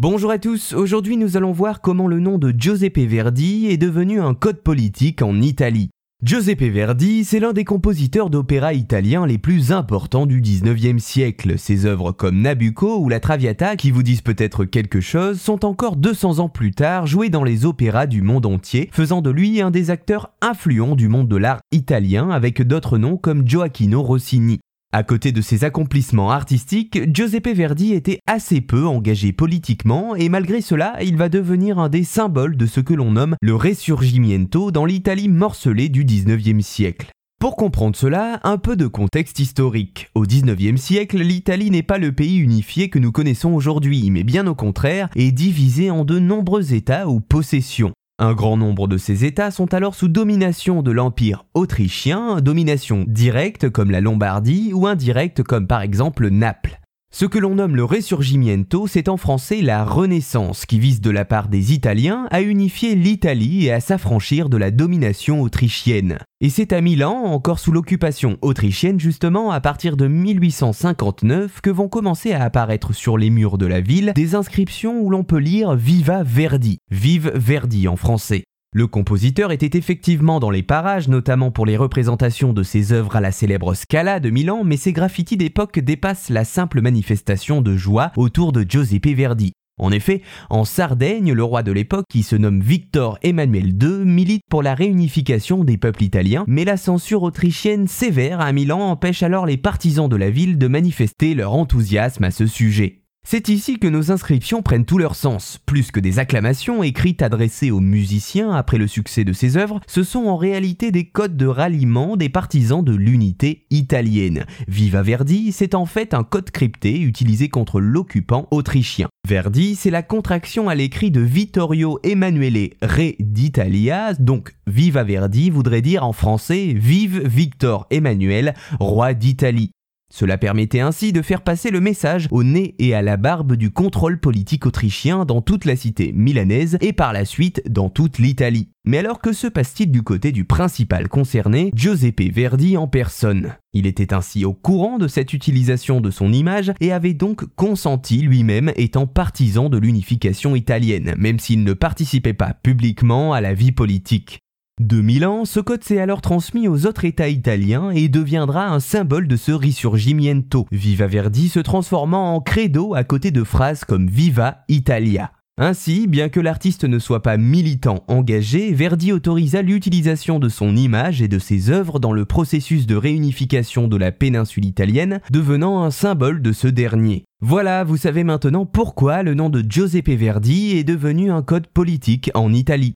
Bonjour à tous, aujourd'hui nous allons voir comment le nom de Giuseppe Verdi est devenu un code politique en Italie. Giuseppe Verdi, c'est l'un des compositeurs d'opéra italiens les plus importants du 19e siècle. Ses œuvres comme Nabucco ou La Traviata, qui vous disent peut-être quelque chose, sont encore 200 ans plus tard jouées dans les opéras du monde entier, faisant de lui un des acteurs influents du monde de l'art italien avec d'autres noms comme Gioacchino Rossini. À côté de ses accomplissements artistiques, Giuseppe Verdi était assez peu engagé politiquement et malgré cela, il va devenir un des symboles de ce que l'on nomme le Resurgimiento dans l'Italie morcelée du 19e siècle. Pour comprendre cela, un peu de contexte historique. Au 19e siècle, l'Italie n'est pas le pays unifié que nous connaissons aujourd'hui, mais bien au contraire, est divisé en de nombreux États ou possessions. Un grand nombre de ces États sont alors sous domination de l'Empire autrichien, domination directe comme la Lombardie ou indirecte comme par exemple Naples. Ce que l'on nomme le Resurgimiento, c'est en français la Renaissance, qui vise de la part des Italiens à unifier l'Italie et à s'affranchir de la domination autrichienne. Et c'est à Milan, encore sous l'occupation autrichienne justement, à partir de 1859, que vont commencer à apparaître sur les murs de la ville des inscriptions où l'on peut lire Viva Verdi, Vive Verdi en français. Le compositeur était effectivement dans les parages, notamment pour les représentations de ses œuvres à la célèbre Scala de Milan, mais ses graffitis d'époque dépassent la simple manifestation de joie autour de Giuseppe Verdi. En effet, en Sardaigne, le roi de l'époque, qui se nomme Victor Emmanuel II, milite pour la réunification des peuples italiens, mais la censure autrichienne sévère à Milan empêche alors les partisans de la ville de manifester leur enthousiasme à ce sujet. C'est ici que nos inscriptions prennent tout leur sens. Plus que des acclamations écrites adressées aux musiciens après le succès de ces œuvres, ce sont en réalité des codes de ralliement des partisans de l'unité italienne. Viva Verdi, c'est en fait un code crypté utilisé contre l'occupant autrichien. Verdi, c'est la contraction à l'écrit de Vittorio Emanuele Re d'Italia, donc Viva Verdi voudrait dire en français Vive Victor Emmanuel, roi d'Italie. Cela permettait ainsi de faire passer le message au nez et à la barbe du contrôle politique autrichien dans toute la cité milanaise et par la suite dans toute l'Italie. Mais alors que se passe-t-il du côté du principal concerné, Giuseppe Verdi en personne? Il était ainsi au courant de cette utilisation de son image et avait donc consenti lui-même étant partisan de l'unification italienne, même s'il ne participait pas publiquement à la vie politique. De Milan, ce code s'est alors transmis aux autres États italiens et deviendra un symbole de ce risurgimiento, Viva Verdi se transformant en credo à côté de phrases comme Viva Italia. Ainsi, bien que l'artiste ne soit pas militant engagé, Verdi autorisa l'utilisation de son image et de ses œuvres dans le processus de réunification de la péninsule italienne, devenant un symbole de ce dernier. Voilà, vous savez maintenant pourquoi le nom de Giuseppe Verdi est devenu un code politique en Italie.